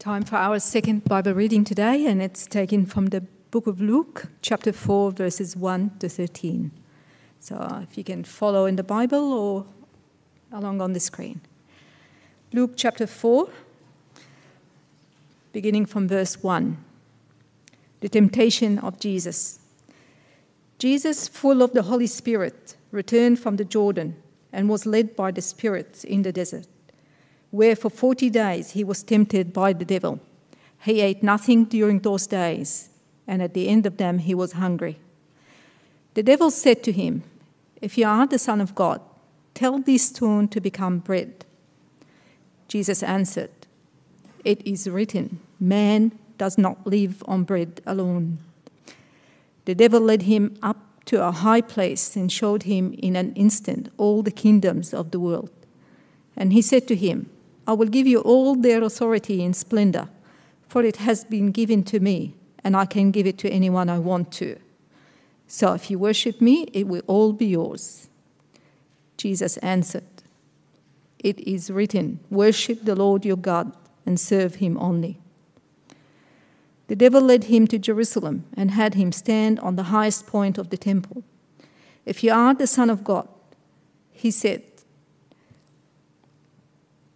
Time for our second Bible reading today, and it's taken from the book of Luke, chapter 4, verses 1 to 13. So if you can follow in the Bible or along on the screen. Luke chapter 4, beginning from verse 1. The temptation of Jesus. Jesus, full of the Holy Spirit, returned from the Jordan and was led by the Spirit in the desert, where for forty days he was tempted by the devil. He ate nothing during those days, and at the end of them he was hungry. The devil said to him, If you are the Son of God, tell this stone to become bread. Jesus answered, It is written, Man does not live on bread alone. The devil led him up to a high place and showed him in an instant all the kingdoms of the world. And he said to him, I will give you all their authority and splendor, for it has been given to me, and I can give it to anyone I want to. So if you worship me, it will all be yours. Jesus answered, It is written, Worship the Lord your God and serve him only. The devil led him to Jerusalem and had him stand on the highest point of the temple. If you are the Son of God, he said,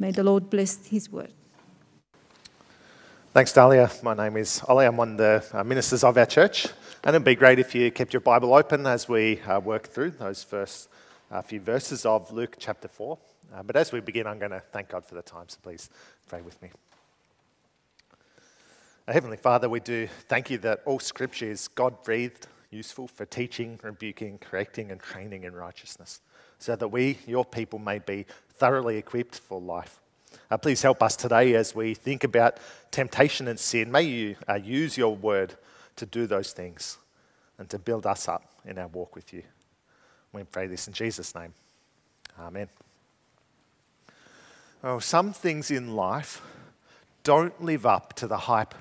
May the Lord bless his word. Thanks, Dahlia. My name is Ollie. I'm one of the uh, ministers of our church. And it'd be great if you kept your Bible open as we uh, work through those first uh, few verses of Luke chapter 4. Uh, but as we begin, I'm going to thank God for the time, so please pray with me. Our Heavenly Father, we do thank you that all scripture is God breathed, useful for teaching, rebuking, correcting, and training in righteousness, so that we, your people, may be thoroughly equipped for life. Uh, please help us today as we think about temptation and sin. May you uh, use your word to do those things and to build us up in our walk with you. We pray this in Jesus' name. Amen. Oh, some things in life don't live up to the hype.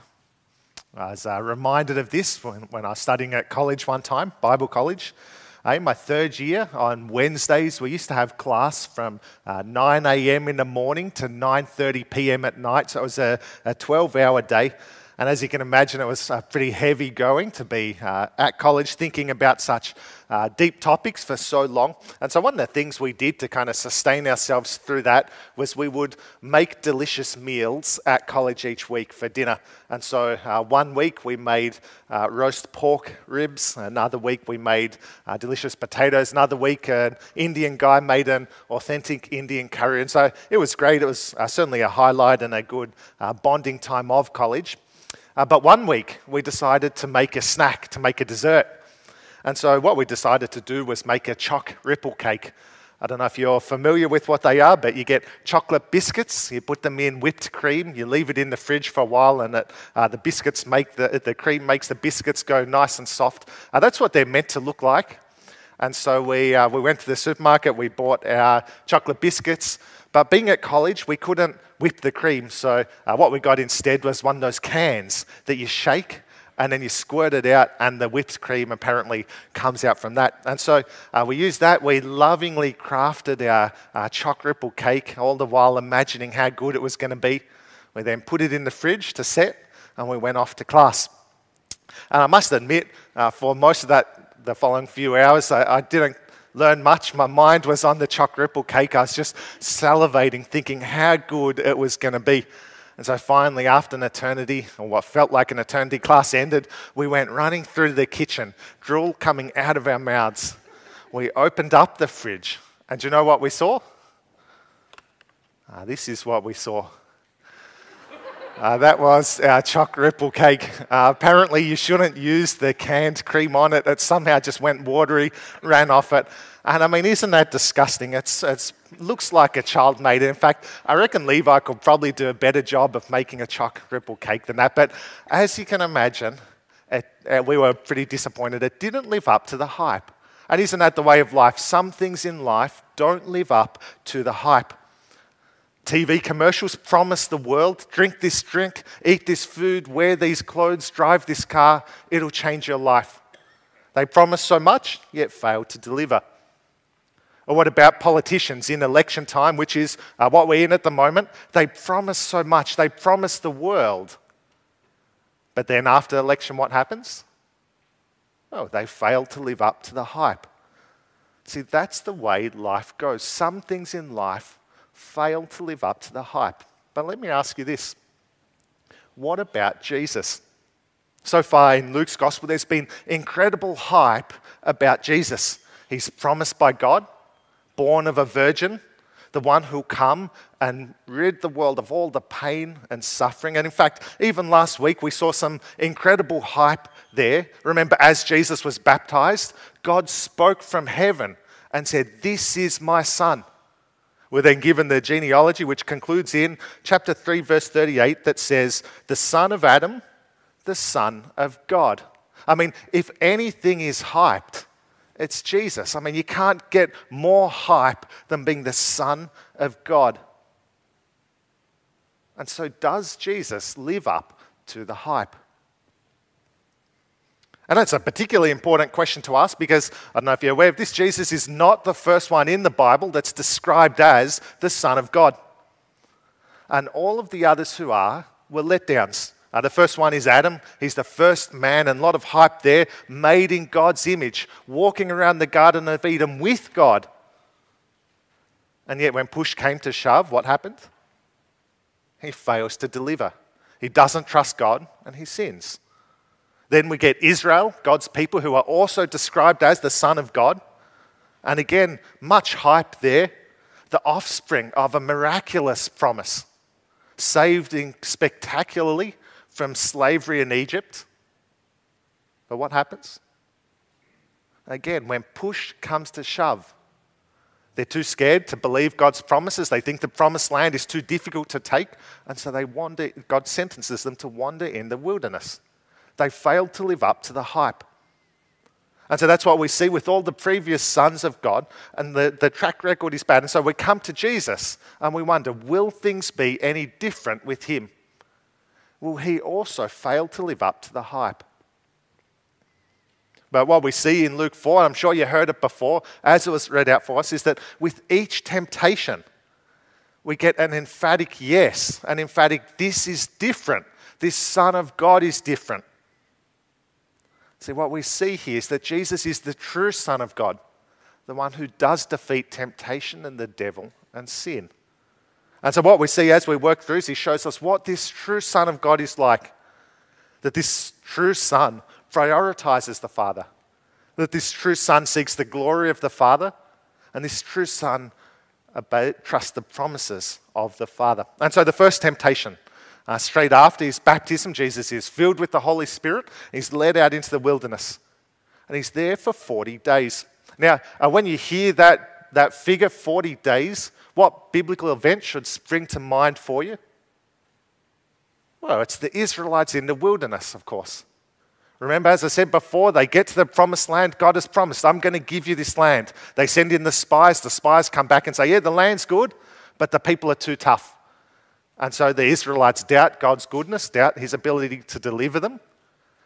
I was uh, reminded of this when, when I was studying at college one time, Bible college. In my third year, on Wednesdays, we used to have class from uh, 9 a.m. in the morning to 9:30 p.m. at night. So it was a, a 12-hour day. And as you can imagine, it was uh, pretty heavy going to be uh, at college thinking about such uh, deep topics for so long. And so, one of the things we did to kind of sustain ourselves through that was we would make delicious meals at college each week for dinner. And so, uh, one week we made uh, roast pork ribs, another week we made uh, delicious potatoes, another week an Indian guy made an authentic Indian curry. And so, it was great. It was certainly a highlight and a good bonding time of college. Uh, but one week we decided to make a snack, to make a dessert. And so what we decided to do was make a choc ripple cake. I don't know if you're familiar with what they are, but you get chocolate biscuits, you put them in whipped cream, you leave it in the fridge for a while, and it, uh, the biscuits make the, the cream makes the biscuits go nice and soft. Uh, that's what they're meant to look like. And so we, uh, we went to the supermarket, we bought our chocolate biscuits, but being at college, we couldn't whip the cream. So uh, what we got instead was one of those cans that you shake and then you squirt it out, and the whipped cream apparently comes out from that. And so uh, we used that. We lovingly crafted our, our ripple cake, all the while imagining how good it was going to be. We then put it in the fridge to set, and we went off to class. And I must admit, uh, for most of that, the following few hours, I, I didn't learn much. My mind was on the choc ripple cake. I was just salivating, thinking how good it was going to be. And so finally, after an eternity, or what felt like an eternity, class ended, we went running through the kitchen, drool coming out of our mouths. We opened up the fridge, and do you know what we saw? Uh, this is what we saw. Uh, that was our choc ripple cake. Uh, apparently, you shouldn't use the canned cream on it. It somehow just went watery, ran off it. And I mean, isn't that disgusting? It it's, looks like a child made it. In fact, I reckon Levi could probably do a better job of making a choc ripple cake than that. But as you can imagine, it, uh, we were pretty disappointed. It didn't live up to the hype. And isn't that the way of life? Some things in life don't live up to the hype. TV commercials promise the world drink this drink, eat this food, wear these clothes, drive this car, it'll change your life. They promise so much, yet fail to deliver. Or what about politicians in election time, which is uh, what we're in at the moment? They promise so much, they promise the world. But then after election, what happens? Oh, they fail to live up to the hype. See, that's the way life goes. Some things in life fail to live up to the hype. But let me ask you this what about Jesus? So far in Luke's gospel, there's been incredible hype about Jesus. He's promised by God, born of a virgin, the one who'll come and rid the world of all the pain and suffering. And in fact, even last week, we saw some incredible hype there. Remember, as Jesus was baptized, God spoke from heaven and said, This is my son we're then given the genealogy, which concludes in chapter 3, verse 38, that says, The son of Adam, the son of God. I mean, if anything is hyped, it's Jesus. I mean, you can't get more hype than being the son of God. And so, does Jesus live up to the hype? And that's a particularly important question to ask because I don't know if you're aware of this, Jesus is not the first one in the Bible that's described as the Son of God. And all of the others who are were letdowns. Uh, the first one is Adam. He's the first man, and a lot of hype there, made in God's image, walking around the Garden of Eden with God. And yet, when push came to shove, what happened? He fails to deliver. He doesn't trust God and he sins. Then we get Israel, God's people, who are also described as the Son of God. And again, much hype there. The offspring of a miraculous promise, saved spectacularly from slavery in Egypt. But what happens? Again, when push comes to shove, they're too scared to believe God's promises. They think the promised land is too difficult to take. And so they wander, God sentences them to wander in the wilderness. They failed to live up to the hype. And so that's what we see with all the previous sons of God, and the, the track record is bad. And so we come to Jesus and we wonder will things be any different with him? Will he also fail to live up to the hype? But what we see in Luke 4, I'm sure you heard it before, as it was read out for us, is that with each temptation, we get an emphatic yes, an emphatic this is different. This Son of God is different. See, what we see here is that Jesus is the true Son of God, the one who does defeat temptation and the devil and sin. And so, what we see as we work through is he shows us what this true Son of God is like. That this true Son prioritizes the Father, that this true Son seeks the glory of the Father, and this true Son trusts the promises of the Father. And so, the first temptation uh, straight after his baptism, Jesus is filled with the Holy Spirit. He's led out into the wilderness. And he's there for 40 days. Now, uh, when you hear that, that figure, 40 days, what biblical event should spring to mind for you? Well, it's the Israelites in the wilderness, of course. Remember, as I said before, they get to the promised land. God has promised, I'm going to give you this land. They send in the spies. The spies come back and say, Yeah, the land's good, but the people are too tough. And so the Israelites doubt God's goodness, doubt his ability to deliver them.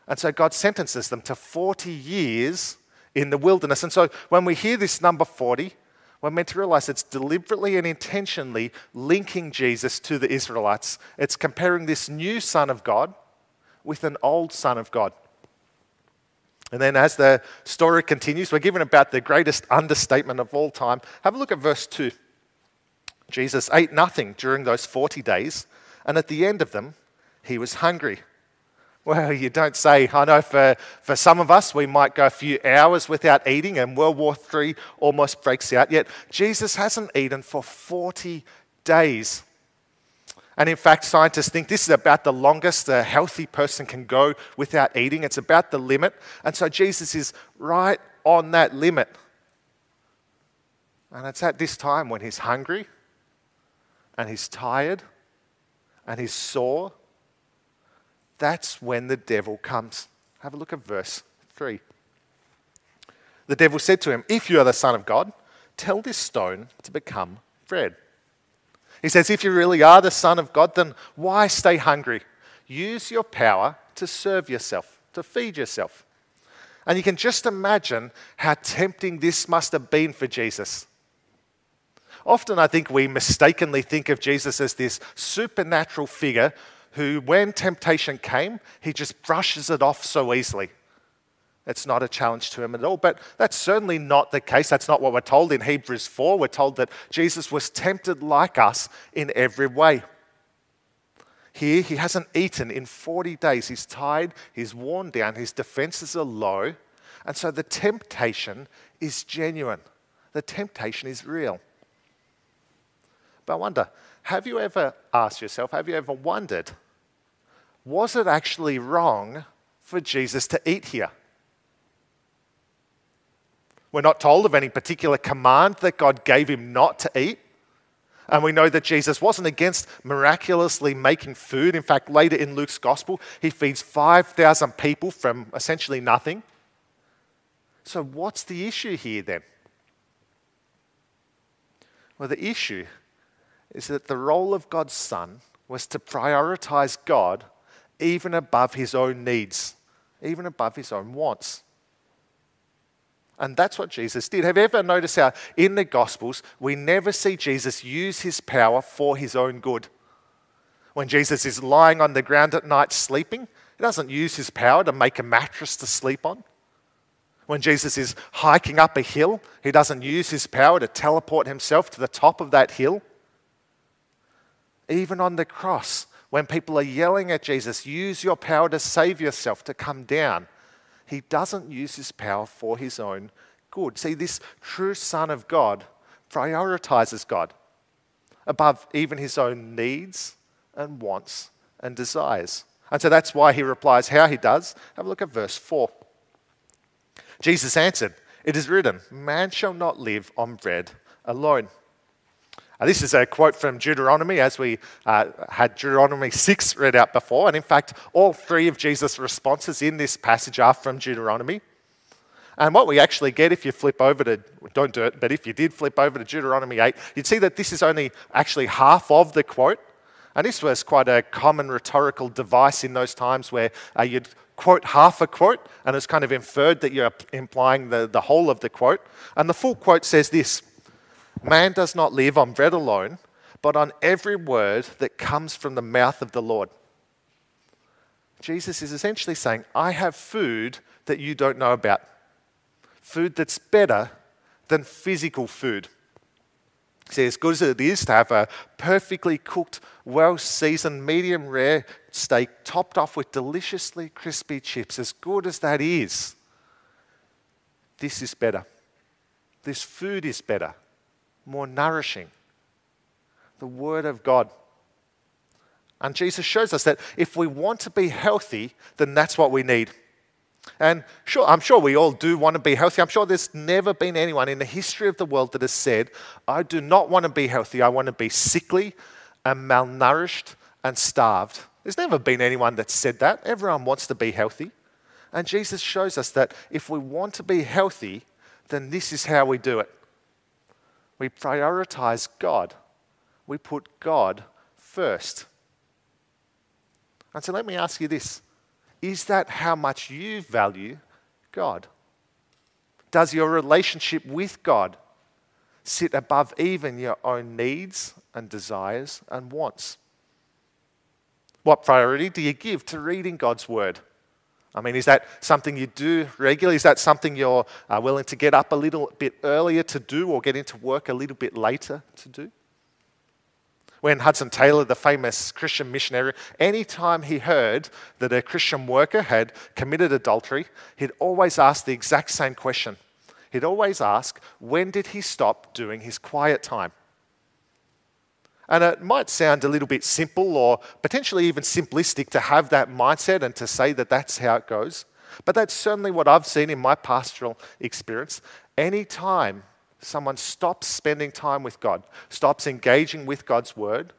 And so God sentences them to 40 years in the wilderness. And so when we hear this number 40, we're meant to realize it's deliberately and intentionally linking Jesus to the Israelites. It's comparing this new Son of God with an old Son of God. And then, as the story continues, we're given about the greatest understatement of all time. Have a look at verse 2. Jesus ate nothing during those 40 days, and at the end of them, he was hungry. Well, you don't say. I know for, for some of us, we might go a few hours without eating, and World War III almost breaks out. Yet, Jesus hasn't eaten for 40 days. And in fact, scientists think this is about the longest a healthy person can go without eating. It's about the limit. And so Jesus is right on that limit. And it's at this time when he's hungry and he's tired and he's sore. That's when the devil comes. Have a look at verse 3. The devil said to him, If you are the Son of God, tell this stone to become bread. He says, If you really are the Son of God, then why stay hungry? Use your power to serve yourself, to feed yourself. And you can just imagine how tempting this must have been for Jesus. Often, I think we mistakenly think of Jesus as this supernatural figure who, when temptation came, he just brushes it off so easily. It's not a challenge to him at all. But that's certainly not the case. That's not what we're told in Hebrews 4. We're told that Jesus was tempted like us in every way. Here, he hasn't eaten in 40 days. He's tired, he's worn down, his defenses are low. And so the temptation is genuine, the temptation is real. But I wonder have you ever asked yourself, have you ever wondered, was it actually wrong for Jesus to eat here? We're not told of any particular command that God gave him not to eat. And we know that Jesus wasn't against miraculously making food. In fact, later in Luke's gospel, he feeds 5,000 people from essentially nothing. So, what's the issue here then? Well, the issue is that the role of God's Son was to prioritize God even above his own needs, even above his own wants. And that's what Jesus did. Have you ever noticed how in the Gospels we never see Jesus use his power for his own good? When Jesus is lying on the ground at night sleeping, he doesn't use his power to make a mattress to sleep on. When Jesus is hiking up a hill, he doesn't use his power to teleport himself to the top of that hill. Even on the cross, when people are yelling at Jesus, use your power to save yourself, to come down, he doesn't use his power for his own good. See, this true Son of God prioritizes God above even his own needs and wants and desires. And so that's why he replies how he does. Have a look at verse 4. Jesus answered, It is written, Man shall not live on bread alone. Uh, this is a quote from Deuteronomy, as we uh, had Deuteronomy 6 read out before. And in fact, all three of Jesus' responses in this passage are from Deuteronomy. And what we actually get if you flip over to, don't do it, but if you did flip over to Deuteronomy 8, you'd see that this is only actually half of the quote. And this was quite a common rhetorical device in those times where uh, you'd quote half a quote and it's kind of inferred that you're implying the, the whole of the quote. And the full quote says this Man does not live on bread alone, but on every word that comes from the mouth of the Lord. Jesus is essentially saying, I have food that you don't know about. Food that's better than physical food. See, as good as it is to have a perfectly cooked, well seasoned, medium rare steak topped off with deliciously crispy chips, as good as that is, this is better. This food is better more nourishing. The Word of God. And Jesus shows us that if we want to be healthy, then that's what we need. And sure, I'm sure we all do want to be healthy. I'm sure there's never been anyone in the history of the world that has said, I do not want to be healthy. I want to be sickly and malnourished and starved. There's never been anyone that said that. Everyone wants to be healthy. And Jesus shows us that if we want to be healthy, then this is how we do it. We prioritize God. We put God first. And so let me ask you this Is that how much you value God? Does your relationship with God sit above even your own needs and desires and wants? What priority do you give to reading God's Word? I mean, is that something you do regularly? Is that something you're uh, willing to get up a little bit earlier to do or get into work a little bit later to do? When Hudson Taylor, the famous Christian missionary, anytime he heard that a Christian worker had committed adultery, he'd always ask the exact same question. He'd always ask, when did he stop doing his quiet time? And it might sound a little bit simple or potentially even simplistic to have that mindset and to say that that's how it goes. But that's certainly what I've seen in my pastoral experience. Anytime someone stops spending time with God, stops engaging with God's word,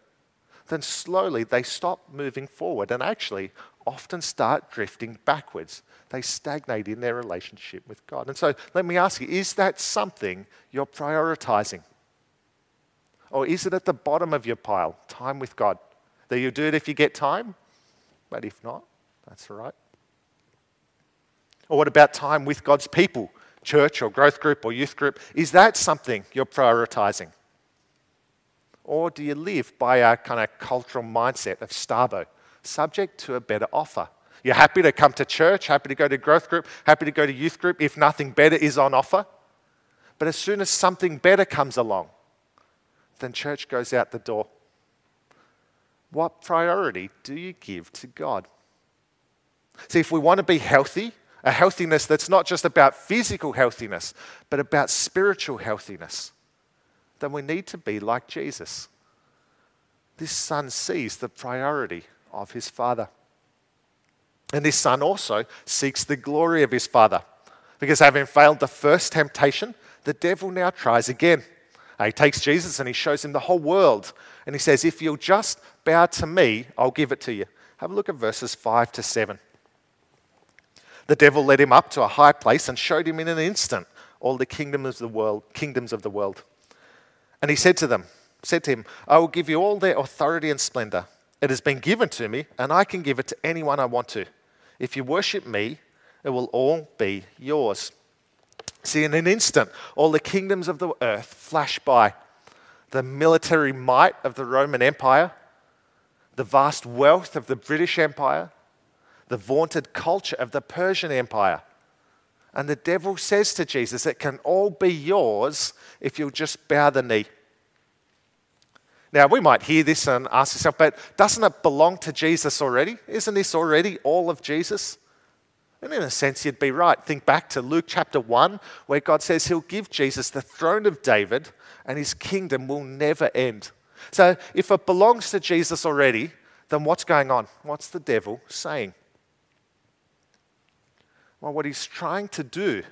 then slowly they stop moving forward and actually often start drifting backwards. They stagnate in their relationship with God. And so let me ask you is that something you're prioritizing? Or is it at the bottom of your pile, time with God? That you do it if you get time, but if not, that's all right. Or what about time with God's people, church or growth group or youth group? Is that something you're prioritizing? Or do you live by a kind of cultural mindset of STABO, subject to a better offer? You're happy to come to church, happy to go to growth group, happy to go to youth group if nothing better is on offer. But as soon as something better comes along, then church goes out the door. What priority do you give to God? See, if we want to be healthy, a healthiness that's not just about physical healthiness, but about spiritual healthiness, then we need to be like Jesus. This son sees the priority of his father. And this son also seeks the glory of his father. Because having failed the first temptation, the devil now tries again. He takes Jesus and he shows him the whole world. And he says, If you'll just bow to me, I'll give it to you. Have a look at verses 5 to 7. The devil led him up to a high place and showed him in an instant all the kingdoms of the world, kingdoms of the world. And he said to them, said to him, I will give you all their authority and splendor. It has been given to me, and I can give it to anyone I want to. If you worship me, it will all be yours. See, in an instant, all the kingdoms of the earth flash by. The military might of the Roman Empire, the vast wealth of the British Empire, the vaunted culture of the Persian Empire. And the devil says to Jesus, It can all be yours if you'll just bow the knee. Now, we might hear this and ask yourself, but doesn't it belong to Jesus already? Isn't this already all of Jesus? And in a sense, you'd be right. Think back to Luke chapter 1, where God says he'll give Jesus the throne of David and his kingdom will never end. So, if it belongs to Jesus already, then what's going on? What's the devil saying? Well, what he's trying to do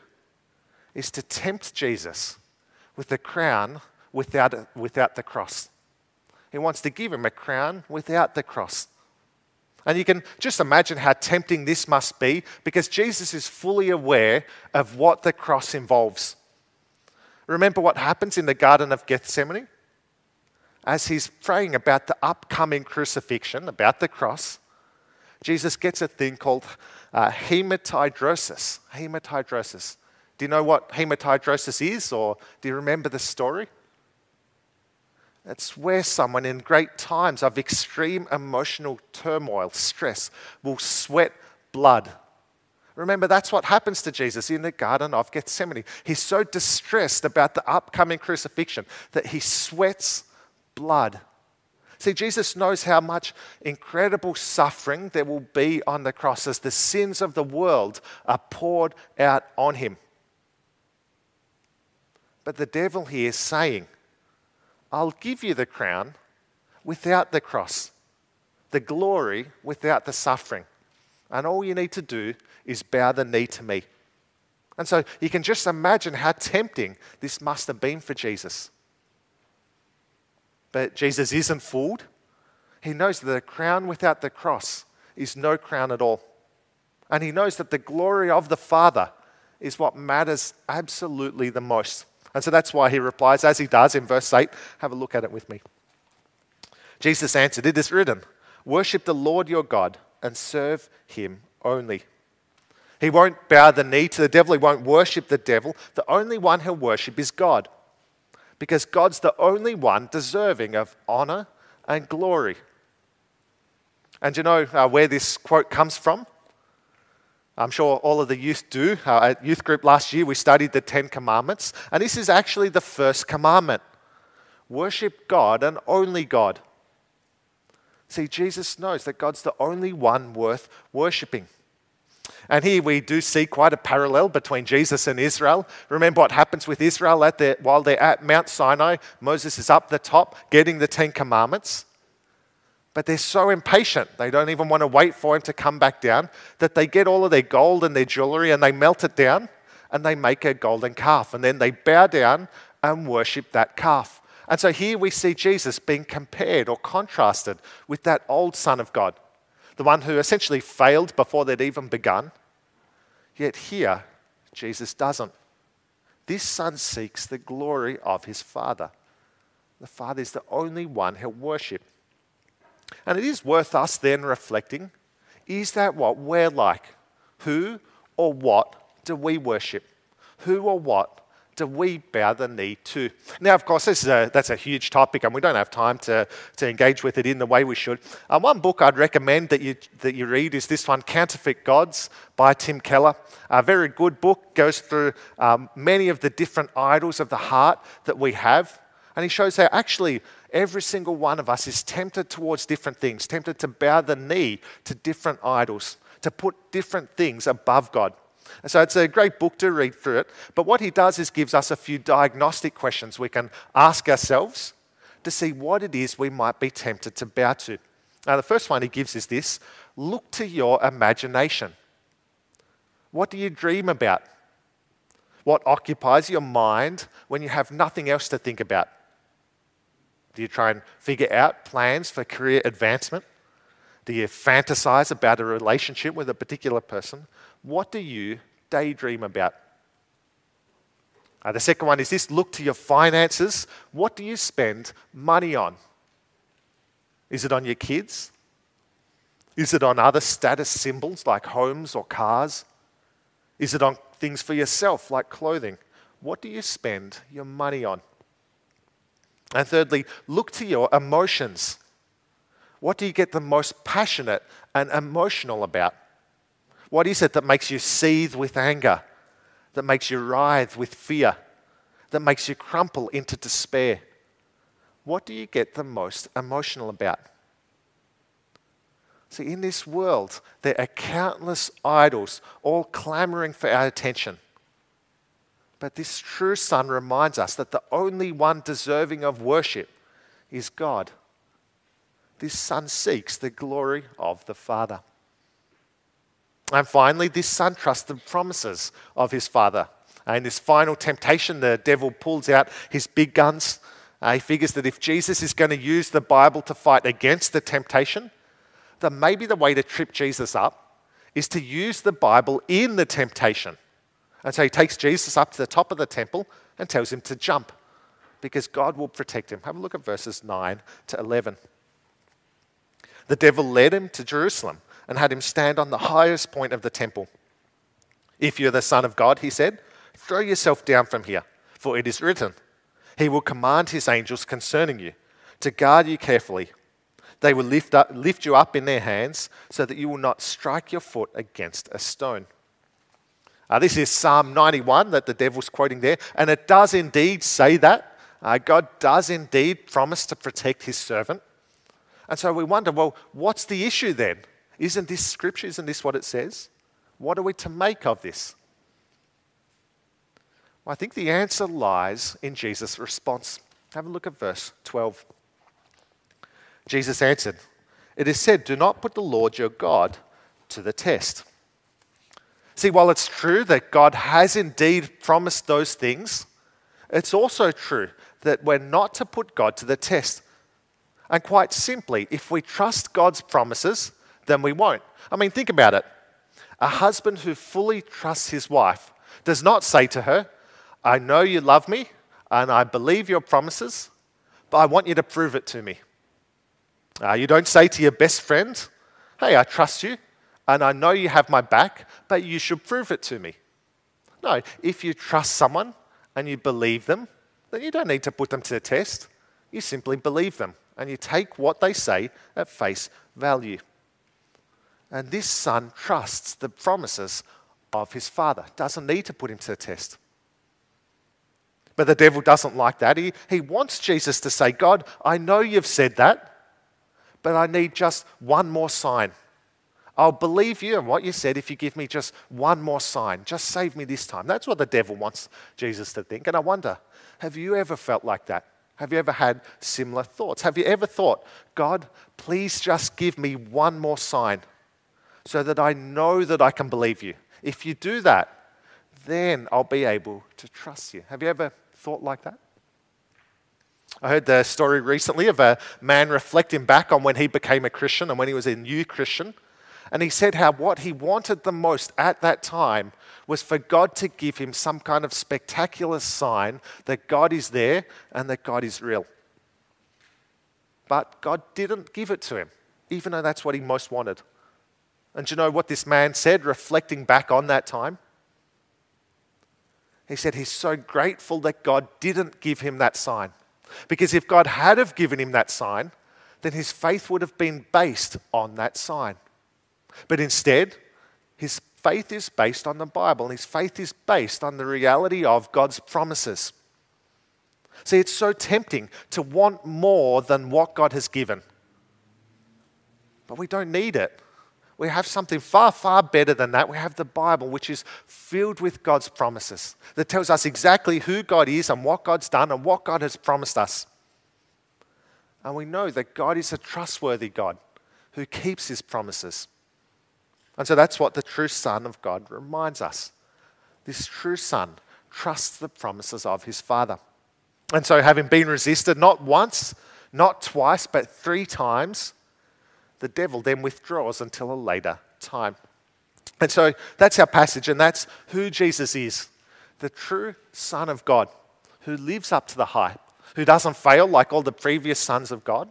is to tempt Jesus with the crown without, without the cross. He wants to give him a crown without the cross. And you can just imagine how tempting this must be because Jesus is fully aware of what the cross involves. Remember what happens in the Garden of Gethsemane? As he's praying about the upcoming crucifixion, about the cross, Jesus gets a thing called uh, hematidrosis. Hematidrosis. Do you know what hematidrosis is, or do you remember the story? It's where someone in great times of extreme emotional turmoil, stress, will sweat blood. Remember, that's what happens to Jesus in the Garden of Gethsemane. He's so distressed about the upcoming crucifixion that he sweats blood. See, Jesus knows how much incredible suffering there will be on the cross as the sins of the world are poured out on him. But the devil here is saying, I'll give you the crown without the cross, the glory without the suffering. And all you need to do is bow the knee to me. And so you can just imagine how tempting this must have been for Jesus. But Jesus isn't fooled. He knows that a crown without the cross is no crown at all. And he knows that the glory of the Father is what matters absolutely the most. And so that's why he replies, as he does in verse 8. Have a look at it with me. Jesus answered, It is written, Worship the Lord your God and serve him only. He won't bow the knee to the devil, he won't worship the devil. The only one he'll worship is God because God's the only one deserving of honor and glory. And you know uh, where this quote comes from? I'm sure all of the youth do. Uh, at youth group last year, we studied the Ten Commandments, and this is actually the first commandment worship God and only God. See, Jesus knows that God's the only one worth worshipping. And here we do see quite a parallel between Jesus and Israel. Remember what happens with Israel at their, while they're at Mount Sinai? Moses is up the top getting the Ten Commandments. But they're so impatient, they don't even want to wait for him to come back down, that they get all of their gold and their jewelry and they melt it down and they make a golden calf. And then they bow down and worship that calf. And so here we see Jesus being compared or contrasted with that old Son of God, the one who essentially failed before they'd even begun. Yet here, Jesus doesn't. This Son seeks the glory of his Father. The Father is the only one he'll worship. And it is worth us then reflecting is that what we're like? Who or what do we worship? Who or what do we bow the knee to? Now, of course, this is a, that's a huge topic, and we don't have time to, to engage with it in the way we should. Uh, one book I'd recommend that you, that you read is this one, Counterfeit Gods by Tim Keller. A very good book, goes through um, many of the different idols of the heart that we have, and he shows how actually every single one of us is tempted towards different things, tempted to bow the knee to different idols, to put different things above God. And so it's a great book to read through it. But what he does is gives us a few diagnostic questions we can ask ourselves to see what it is we might be tempted to bow to. Now, the first one he gives is this look to your imagination. What do you dream about? What occupies your mind when you have nothing else to think about? Do you try and figure out plans for career advancement? Do you fantasize about a relationship with a particular person? What do you daydream about? Uh, the second one is this look to your finances. What do you spend money on? Is it on your kids? Is it on other status symbols like homes or cars? Is it on things for yourself like clothing? What do you spend your money on? And thirdly, look to your emotions. What do you get the most passionate and emotional about? What is it that makes you seethe with anger, that makes you writhe with fear, that makes you crumple into despair? What do you get the most emotional about? See, in this world, there are countless idols all clamoring for our attention. But this true Son reminds us that the only one deserving of worship is God. This Son seeks the glory of the Father. And finally, this son trusts the promises of his father. In this final temptation, the devil pulls out his big guns. Uh, he figures that if Jesus is going to use the Bible to fight against the temptation, then maybe the way to trip Jesus up is to use the Bible in the temptation. And so he takes Jesus up to the top of the temple and tells him to jump because God will protect him. Have a look at verses 9 to 11. The devil led him to Jerusalem and had him stand on the highest point of the temple. If you're the Son of God, he said, throw yourself down from here, for it is written, He will command His angels concerning you to guard you carefully. They will lift, up, lift you up in their hands so that you will not strike your foot against a stone. Uh, this is Psalm 91 that the devil's quoting there, and it does indeed say that. Uh, God does indeed promise to protect his servant. And so we wonder well, what's the issue then? Isn't this scripture? Isn't this what it says? What are we to make of this? Well, I think the answer lies in Jesus' response. Have a look at verse 12. Jesus answered, It is said, Do not put the Lord your God to the test. See, while it's true that God has indeed promised those things, it's also true that we're not to put God to the test. And quite simply, if we trust God's promises, then we won't. I mean, think about it. A husband who fully trusts his wife does not say to her, I know you love me and I believe your promises, but I want you to prove it to me. Uh, you don't say to your best friend, Hey, I trust you and I know you have my back, but you should prove it to me. No, if you trust someone and you believe them, then you don't need to put them to the test. You simply believe them and you take what they say at face value. And this son trusts the promises of his father, doesn't need to put him to the test. But the devil doesn't like that. He, he wants Jesus to say, God, I know you've said that, but I need just one more sign. I'll believe you and what you said if you give me just one more sign. Just save me this time. That's what the devil wants Jesus to think. And I wonder, have you ever felt like that? Have you ever had similar thoughts? Have you ever thought, God, please just give me one more sign so that I know that I can believe you? If you do that, then I'll be able to trust you. Have you ever thought like that? I heard the story recently of a man reflecting back on when he became a Christian and when he was a new Christian. And he said how what he wanted the most at that time was for God to give him some kind of spectacular sign that God is there and that God is real. But God didn't give it to him, even though that's what he most wanted. And you know what this man said, reflecting back on that time? He said he's so grateful that God didn't give him that sign. Because if God had have given him that sign, then his faith would have been based on that sign. But instead, his faith is based on the Bible, and his faith is based on the reality of God's promises. See, it's so tempting to want more than what God has given. But we don't need it. We have something far, far better than that. We have the Bible, which is filled with God's promises, that tells us exactly who God is and what God's done and what God has promised us. And we know that God is a trustworthy God who keeps his promises. And so that's what the true Son of God reminds us. This true Son trusts the promises of his Father. And so, having been resisted not once, not twice, but three times, the devil then withdraws until a later time. And so that's our passage, and that's who Jesus is the true Son of God who lives up to the hype, who doesn't fail like all the previous sons of God.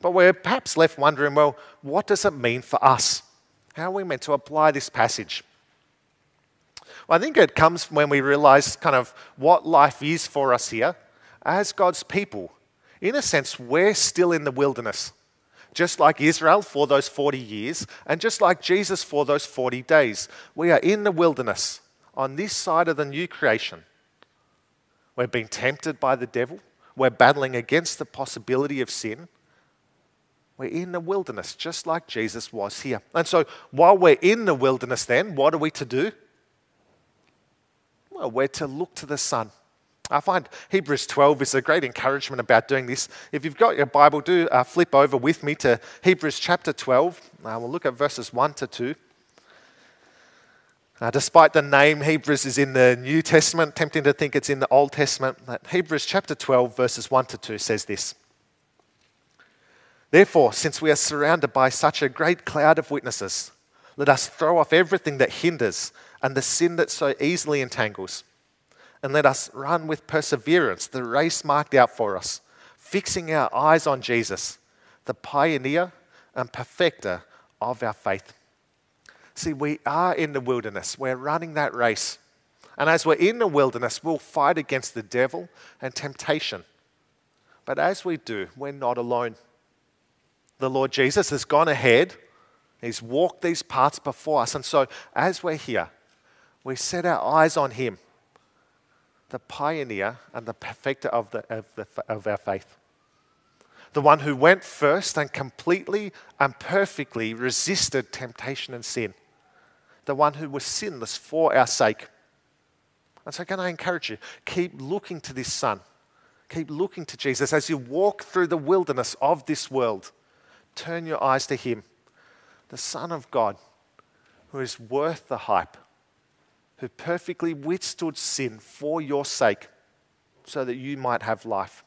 But we're perhaps left wondering well, what does it mean for us? How are we meant to apply this passage? Well, I think it comes when we realize kind of what life is for us here. As God's people, in a sense, we're still in the wilderness, just like Israel for those 40 years, and just like Jesus for those 40 days. We are in the wilderness on this side of the new creation. We're being tempted by the devil, we're battling against the possibility of sin. We're in the wilderness, just like Jesus was here. And so, while we're in the wilderness, then, what are we to do? Well, we're to look to the Son. I find Hebrews 12 is a great encouragement about doing this. If you've got your Bible, do uh, flip over with me to Hebrews chapter 12. Uh, we'll look at verses 1 to 2. Uh, despite the name, Hebrews is in the New Testament, tempting to think it's in the Old Testament. Hebrews chapter 12, verses 1 to 2 says this Therefore, since we are surrounded by such a great cloud of witnesses, let us throw off everything that hinders and the sin that so easily entangles. And let us run with perseverance the race marked out for us, fixing our eyes on Jesus, the pioneer and perfecter of our faith. See, we are in the wilderness, we're running that race. And as we're in the wilderness, we'll fight against the devil and temptation. But as we do, we're not alone the Lord Jesus has gone ahead. He's walked these paths before us. And so, as we're here, we set our eyes on Him, the pioneer and the perfecter of, the, of, the, of our faith. The one who went first and completely and perfectly resisted temptation and sin. The one who was sinless for our sake. And so, can I encourage you? Keep looking to this Son. Keep looking to Jesus as you walk through the wilderness of this world turn your eyes to Him, the Son of God, who is worth the hype, who perfectly withstood sin for your sake so that you might have life.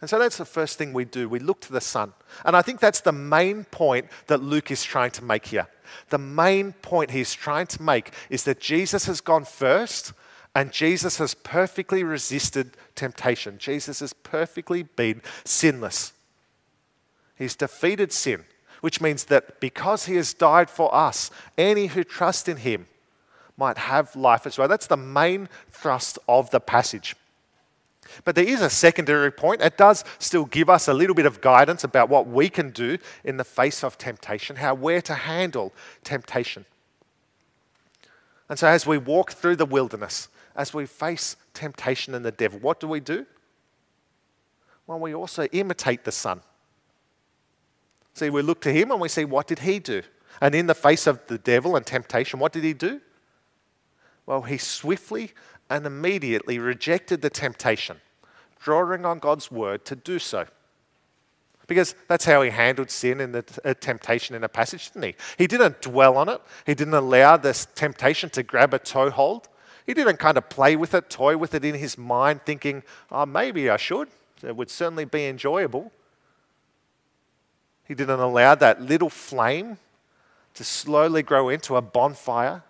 And so that's the first thing we do. We look to the Son. And I think that's the main point that Luke is trying to make here. The main point he's trying to make is that Jesus has gone first and Jesus has perfectly resisted temptation. Jesus has perfectly been sinless. He's defeated sin, which means that because he has died for us, any who trust in him might have life as well. That's the main thrust of the passage. But there is a secondary point. It does still give us a little bit of guidance about what we can do in the face of temptation, how we're to handle temptation. And so, as we walk through the wilderness, as we face temptation and the devil, what do we do? Well, we also imitate the Son. See, we look to him and we see what did he do? And in the face of the devil and temptation, what did he do? Well, he swiftly and immediately rejected the temptation, drawing on God's word to do so. Because that's how he handled sin and the uh, temptation in a passage, didn't he? He didn't dwell on it. He didn't allow this temptation to grab a toehold. He didn't kind of play with it, toy with it in his mind, thinking, oh, maybe I should. It would certainly be enjoyable. He didn't allow that little flame to slowly grow into a bonfire.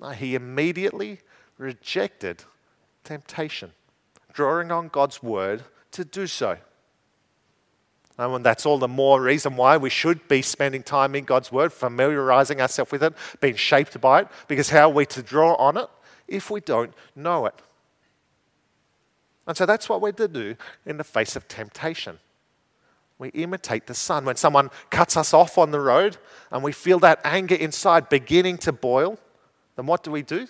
No, he immediately rejected temptation, drawing on God's word to do so. Um, and that's all the more reason why we should be spending time in God's Word, familiarizing ourselves with it, being shaped by it, because how are we to draw on it if we don't know it? And so that's what we're to do in the face of temptation. We imitate the Son. When someone cuts us off on the road and we feel that anger inside beginning to boil, then what do we do?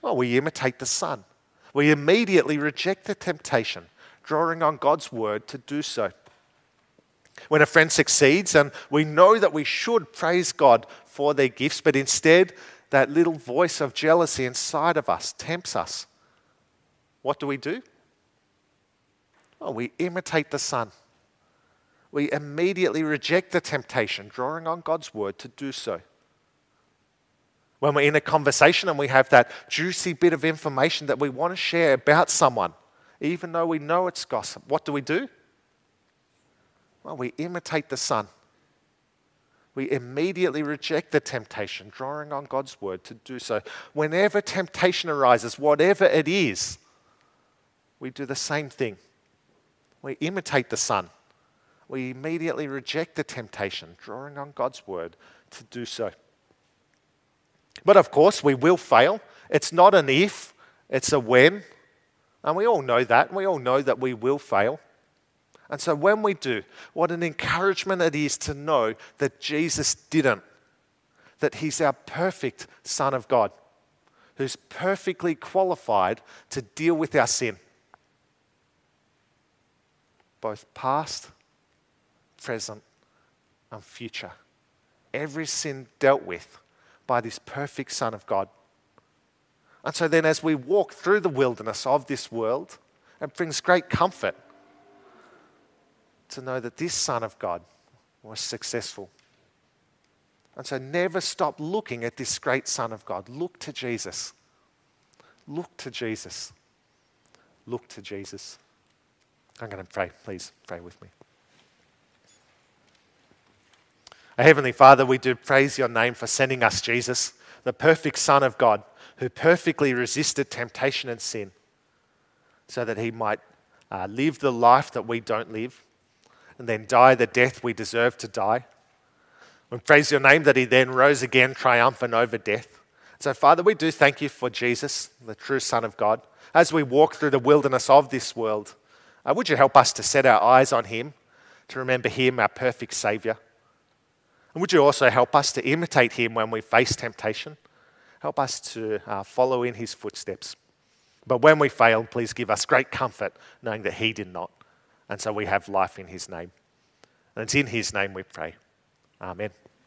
Well, we imitate the Son. We immediately reject the temptation, drawing on God's word to do so. When a friend succeeds, and we know that we should praise God for their gifts, but instead that little voice of jealousy inside of us tempts us, what do we do? Well, we imitate the Son. We immediately reject the temptation, drawing on God's word to do so. When we're in a conversation and we have that juicy bit of information that we want to share about someone, even though we know it's gossip, what do we do? Well, we imitate the Son. We immediately reject the temptation, drawing on God's word to do so. Whenever temptation arises, whatever it is, we do the same thing. We imitate the Son. We immediately reject the temptation, drawing on God's word to do so. But of course, we will fail. It's not an if, it's a when. And we all know that. We all know that we will fail. And so when we do, what an encouragement it is to know that Jesus didn't, that he's our perfect Son of God, who's perfectly qualified to deal with our sin, both past, present, and future. Every sin dealt with by this perfect Son of God. And so then, as we walk through the wilderness of this world, it brings great comfort to know that this Son of God was successful. And so, never stop looking at this great Son of God. Look to Jesus. Look to Jesus. Look to Jesus. I'm going to pray. Please pray with me. Our Heavenly Father, we do praise your name for sending us Jesus, the perfect Son of God, who perfectly resisted temptation and sin, so that he might uh, live the life that we don't live, and then die the death we deserve to die. We praise your name that he then rose again triumphant over death. So, Father, we do thank you for Jesus, the true Son of God. As we walk through the wilderness of this world, uh, would you help us to set our eyes on him, to remember him, our perfect Savior? And would you also help us to imitate him when we face temptation? Help us to uh, follow in his footsteps. But when we fail, please give us great comfort knowing that he did not. And so we have life in his name. And it's in his name we pray. Amen.